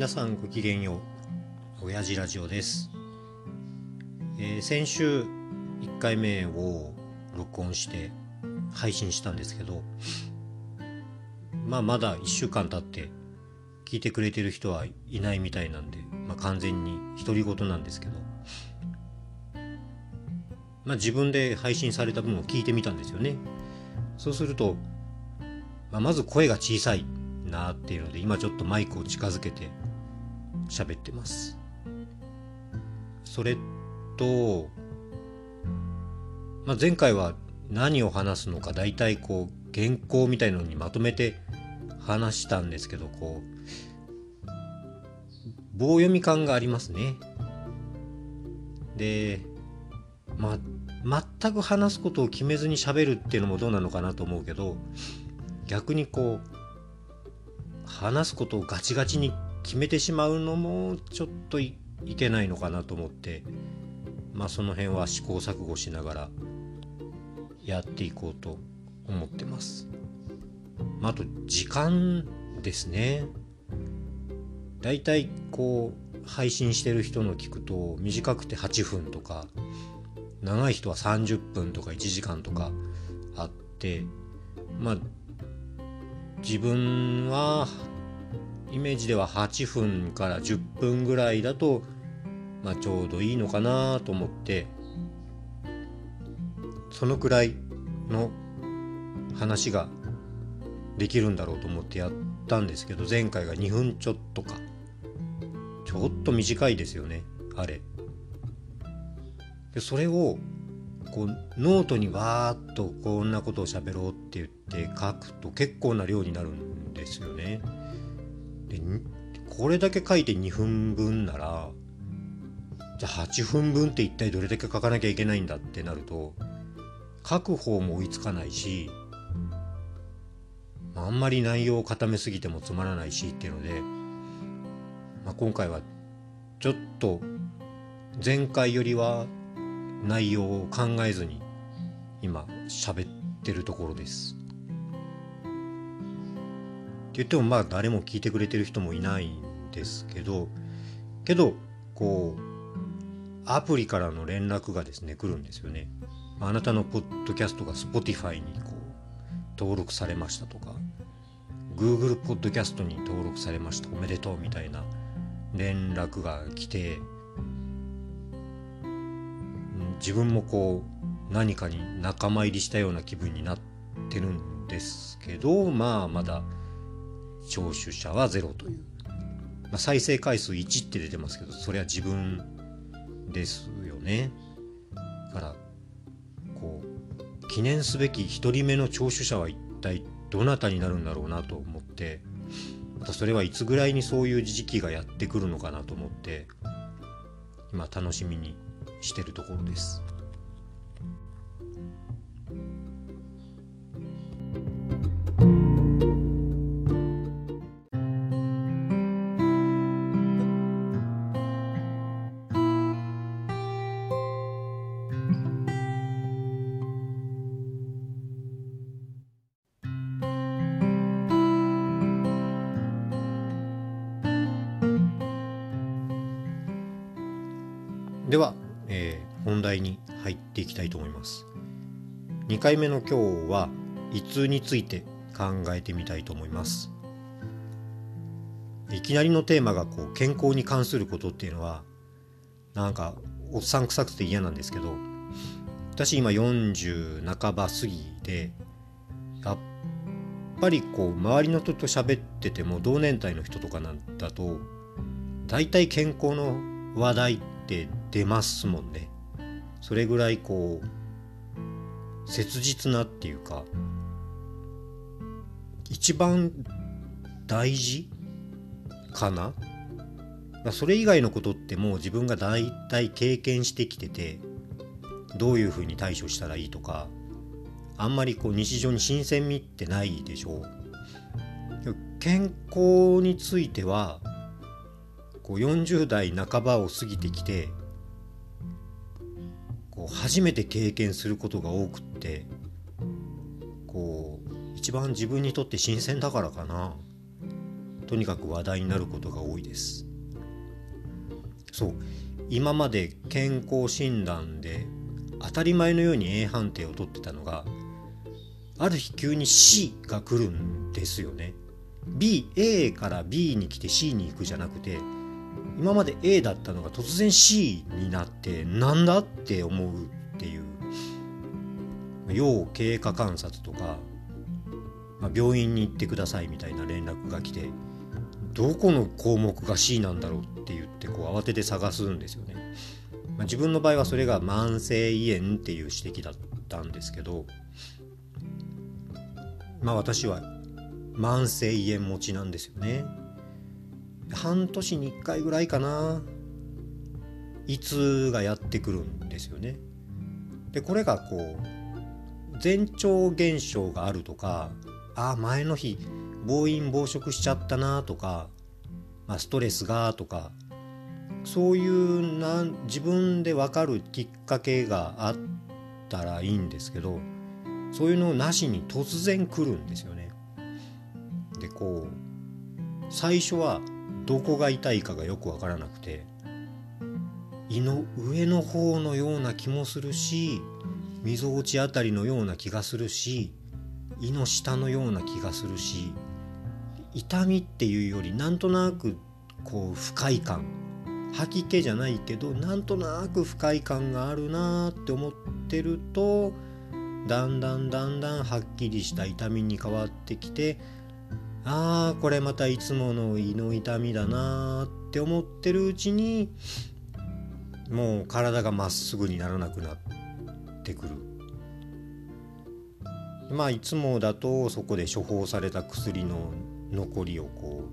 皆さんごきげんよう。親父ラジオです、えー、先週1回目を録音して配信したんですけどまあまだ1週間経って聞いてくれてる人はいないみたいなんで、まあ、完全に独り言なんですけどまあ自分で配信された分を聞いてみたんですよね。そうすると、まあ、まず声が小さいなっていうので今ちょっとマイクを近づけて喋ってます。それと、まあ、前回は何を話すのか大体こう原稿みたいのにまとめて話したんですけどこう棒読み感がありますね。でまあ全く話すことを決めずに喋るっていうのもどうなのかなと思うけど逆にこう話すことをガチガチに決めてしまうのもちょっといけないのかなと思ってまあその辺は試行錯誤しながらやっていこうと思ってます。まあ、あと時間ですね。だいたいこう配信してる人の聞くと短くて8分とか長い人は30分とか1時間とかあってまあ自分はイメージでは8分から10分ぐらいだと、まあ、ちょうどいいのかなと思ってそのくらいの話ができるんだろうと思ってやったんですけど前回が2分ちょっとかちょっと短いですよねあれでそれをこうノートにわーっとこんなことを喋ろうって言って書くと結構な量になるんですよね。でこれだけ書いて2分分ならじゃあ8分分って一体どれだけ書かなきゃいけないんだってなると書く方も追いつかないしあんまり内容を固めすぎてもつまらないしっていうので、まあ、今回はちょっと前回よりは内容を考えずに今喋ってるところです。言ってもまあ誰も聞いてくれてる人もいないんですけどけどこうアプリからの連絡がですね来るんですよね。あなたのポッドキャストが Spotify にこう登録されましたとか Google ポッドキャストに登録されましたおめでとうみたいな連絡が来て自分もこう何かに仲間入りしたような気分になってるんですけどまあまだ聴取者はゼロという、まあ、再生回数1って出てますけどそれは自分ですよねだからこう記念すべき1人目の聴取者は一体どなたになるんだろうなと思ってまたそれはいつぐらいにそういう時期がやってくるのかなと思って今楽しみにしてるところです。ではえー、本題に入っていきたいと思います。2回目の今日は胃痛について考えてみたいと思います。いきなりのテーマがこう健康に関することっていうのはなんかおっさん臭くて嫌なんですけど私今40半ば過ぎでやっぱりこう周りの人と喋ってても同年代の人とかなんだと大体健康の話題って出ますもんね。それぐらいこう切実なっていうか一番大事かな？それ以外のことってもう自分が大体経験してきててどういうふうに対処したらいいとかあんまりこう日常に新鮮味ってないでしょう。健康についてはこう40代半ばを過ぎてきてこう初めて経験することが多くってこう一番自分にとって新鮮だからかな。とにかく話題になることが多いです。そう。今まで健康診断で当たり前のように A 判定を取ってたのがある日急に C が来るんですよね。BA から B に来て C に行くじゃなくて今まで A だったのが突然 C になってなんだって思うっていう要経過観察とか、まあ、病院に行ってくださいみたいな連絡が来てどこの項目が C なんだろうって言ってこう慌てて探すんですよね。まあ、自分の場合はそれが慢性胃炎っていう指摘だったんですけどまあ私は慢性胃炎持ちなんですよね。半年に1回ぐらいかな胃痛がやってくるんですよね。でこれがこう前兆現象があるとかあ前の日暴飲暴食しちゃったなとか、まあ、ストレスがとかそういうな自分で分かるきっかけがあったらいいんですけどそういうのなしに突然来るんですよね。でこう最初はどこが痛いかがよく分からなくて胃の上の方のような気もするしみぞおちあたりのような気がするし胃の下のような気がするし痛みっていうよりなんとなくこう不快感。吐き気じゃないけどなんとなく不快感があるなって思ってるとだんだんだんだんはっきりした痛みに変わってきてああこれまたいつもの胃の痛みだなって思ってるうちにもう体がまっすぐにならなくなってくる。まあいつもだとそこで処方された薬の残りをこ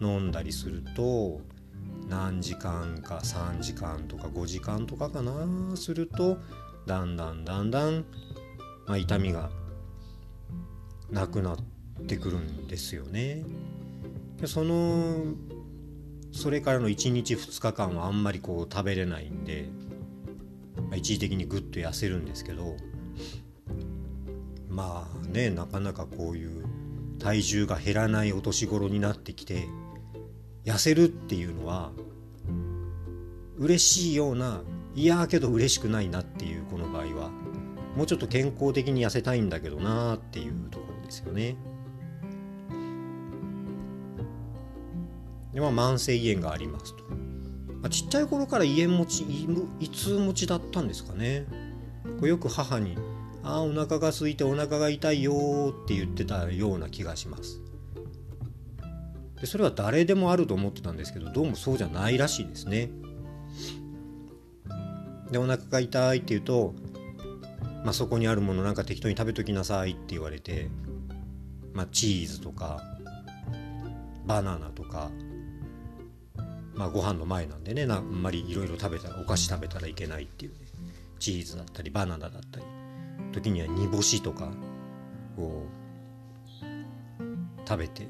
う飲んだりすると何時間か3時間とか5時間とかかなするとだんだんだんだん、まあ、痛みがなくなっててくるんですよね。そのそれからの1日2日間はあんまりこう食べれないんで、まあ、一時的にぐっと痩せるんですけどまあねなかなかこういう体重が減らないお年頃になってきて痩せるっていうのは嬉しいようないやけど嬉しくないなっていうこの場合はもうちょっと健康的に痩せたいんだけどなっていうところですよね。でまあ慢性胃炎がありますと、まあ、ちっちゃい頃から胃炎持ち胃痛持ちだったんですかね。こよく母に「ああお腹が空いてお腹が痛いよ」って言ってたような気がします。でそれは誰でもあると思ってたんですけどどうもそうじゃないらしいですね。でお腹が痛いって言うと、まあ、そこにあるものなんか適当に食べときなさいって言われて、まあ、チーズとかバナナとかまあご飯の前なんでねあんまりいろいろ食べたらお菓子食べたらいけないっていう、ね、チーズだったりバナナだったり時には煮干しとかを食べて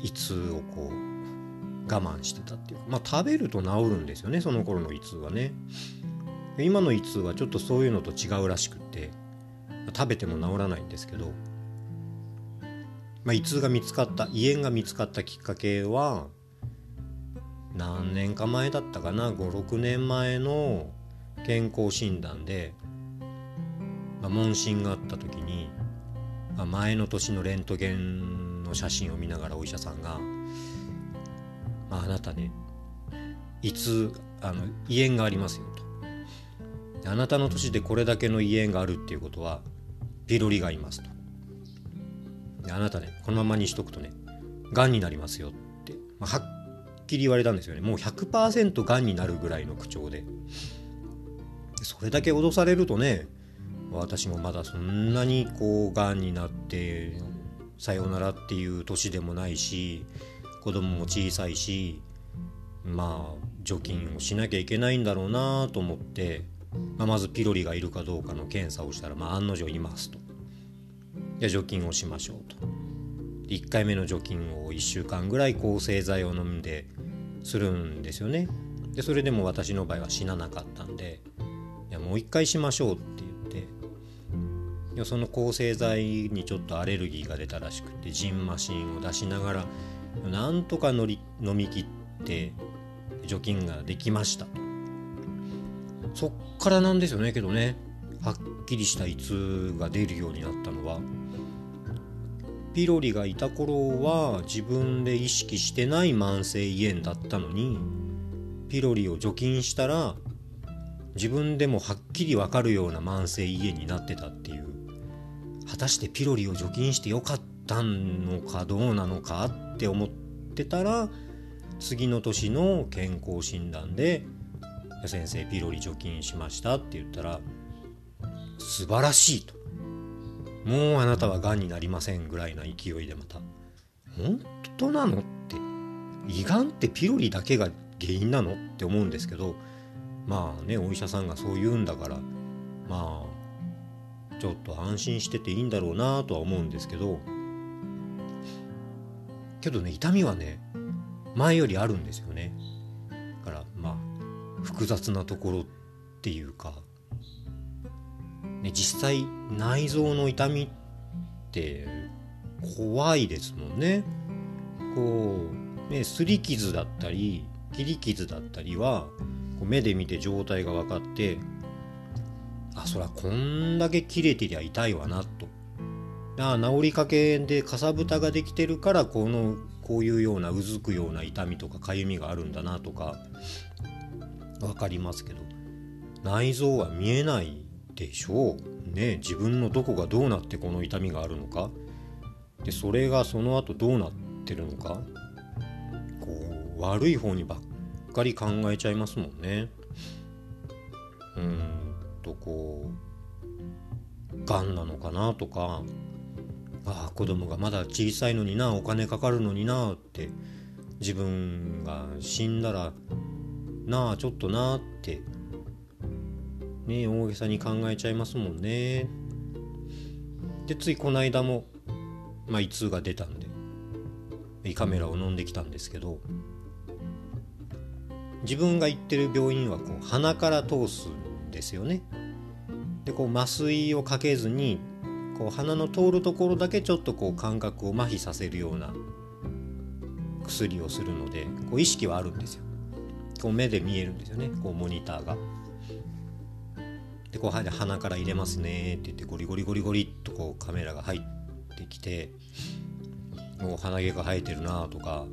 胃痛をこう我慢してたっていうかまあ食べると治るんですよねその頃の胃痛はね。今の胃痛はちょっとそういうのと違うらしくって食べても治らないんですけど、まあ、胃痛が見つかった胃炎が見つかったきっかけは何年か前だったかな？56年前の健康診断で、まあ、問診があった時に、まあ、前の年のレントゲンの写真を見ながらお医者さんが「まあ、なたねいつあの胃炎がありますよ」と。あなたの年でこれだけの胃炎があるっていうことはピロリがいますと。あなたねこのままにしとくとねがんになりますよって、まあ、はっきり言われたんですよねもう100%がんになるぐらいの口調でそれだけ脅されるとね私もまだそんなにこうがんになってさようならっていう年でもないし子供も小さいしまあ除菌をしなきゃいけないんだろうなと思って、まあ、まずピロリがいるかどうかの検査をしたら、まあ、案の定いますと。じゃあ除菌をしましょうと。1回目の除菌を1週間ぐらい抗生剤を飲んでするんですよね。でそれでも私の場合は死ななかったんでいやもう1回しましょうって言ってその抗生剤にちょっとアレルギーが出たらしくてジンマシンを出しながらなんとか乗り飲み切って除菌ができましたそっからなんですよねけどねはっきりした胃痛が出るようになったのはピロリがいた頃は自分で意識してない慢性胃炎だったのにピロリを除菌したら自分でもはっきりわかるような慢性胃炎になってたっていう。果たしてピロリを除菌してよかったのかどうなのかって思ってたら次の年の健康診断で「先生ピロリ除菌しました」って言ったら「素晴らしい」と「もうあなたはがんになりません」ぐらいな勢いでまた「本当なの?」って。胃がんってピロリだけが原因なのって思うんですけど。まあねお医者さんがそう言うんだから。まあちょっと安心してていいんだろうなとは思うんですけど。けどね痛みはね前よりあるんですよね。だからまあ複雑なところっていうか、ね、実際内臓の痛みって怖いですもんね。こうねすり傷だったり切り傷だったりはこう目で見て状態が分かってあそらこんだけ切れてりゃ痛いわなと。あ治りかけでかさぶたができてるからこのこういうようなうずくような痛みとかかゆみがあるんだなとか分かりますけど内臓は見えないでしょう。ね自分のどこがどうなってこの痛みがあるのか。でそれがその後どうなってるのか。こう悪い方にばっかり考えちゃいますもんね。うんとこうがんなのかなとか。ああ子供がまだ小さいのになお金かかるのになって。自分が死んだらなあちょっとなあって。ね大げさに考えちゃいますもんね。でついこの間もまあ胃痛が出たんで胃カメラを飲んできたんですけど自分が行ってる病院はこう鼻から通すんですよね。でこう麻酔をかけずにこう鼻の通るところだけちょっとこう感覚を麻痺させるような薬をするのでこう意識はあるんですよ。こう目で見えるんですよね。こうモニターが。でこう鼻から入れますねって言ってゴリゴリゴリゴリっとこうカメラが入ってきてもう鼻毛が生えてるなとか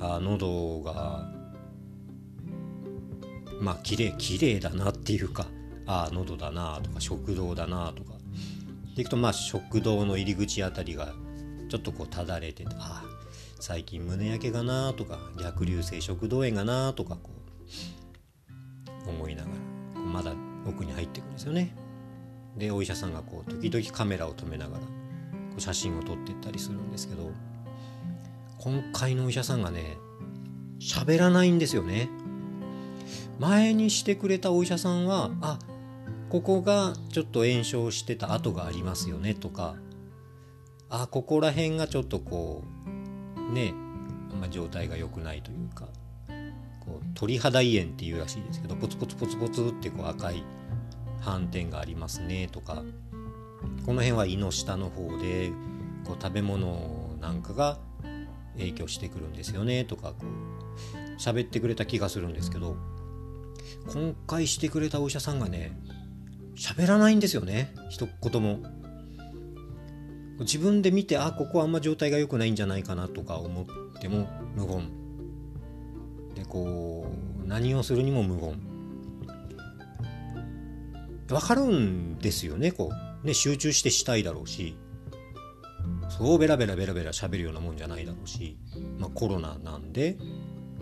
あ喉がまあ綺麗綺麗だなっていうかあ喉だなとか食道だなとか。でいくとまあ食道の入り口あたりがちょっとこうただれてああ最近胸焼けがなとか逆流性食道炎がなとかこう思いながらまだ奥に入っていくんですよね。でお医者さんがこう時々カメラを止めながらこう写真を撮っていったりするんですけど今回のお医者さんがね喋らないんですよね。前にしてくれたお医者さんはあここがちょっと炎症してた跡がありますよねとかあここら辺がちょっとこうねあんま状態が良くないというかこう鳥肌胃炎っていうらしいですけどポツポツポツポツってこう赤い斑点がありますねとかこの辺は胃の下の方でこう食べ物なんかが影響してくるんですよねとかこう喋ってくれた気がするんですけど今回してくれたお医者さんがね喋らないんですよね一言も。自分で見てあここあんま状態が良くないんじゃないかなとか思っても無言。でこう何をするにも無言。わかるんですよね。こうね集中してしたいだろうし。そうベラベラベラベラ喋るようなもんじゃないだろうし、まあ、コロナなんで、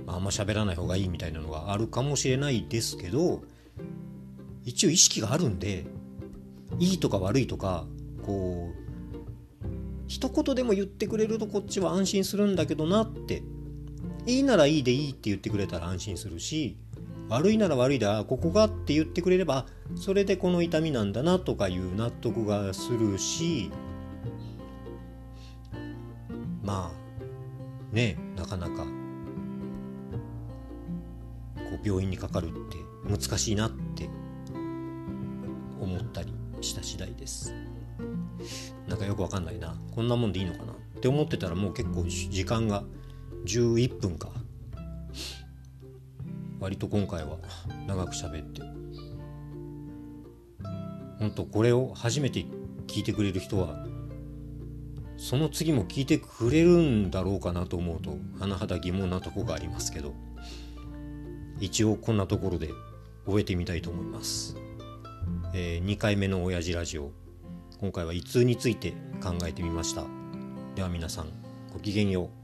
まあ、あんま喋らない方がいいみたいなのがあるかもしれないですけど一応意識があるんでいいとか悪いとかこう一言でも言ってくれるとこっちは安心するんだけどなって。いいならいいでいいって言ってくれたら安心するし悪いなら悪いだここがって言ってくれればそれでこの痛みなんだなとかいう納得がするしまあねなかなかこう病院にかかるって難しいなって思ったりした次第です。なんかよくわかんないな。こんなもんでいいのかなって思ってたらもう結構時間が11分か。割と今回は長く喋って。本当これを初めて聞いてくれる人はその次も聞いてくれるんだろうかなと思うと甚だ疑問なとこがありますけど一応こんなところで終えてみたいと思います、えー、2回目の親父ラジオ今回は胃痛について考えてみました。では皆さんごきげんよう。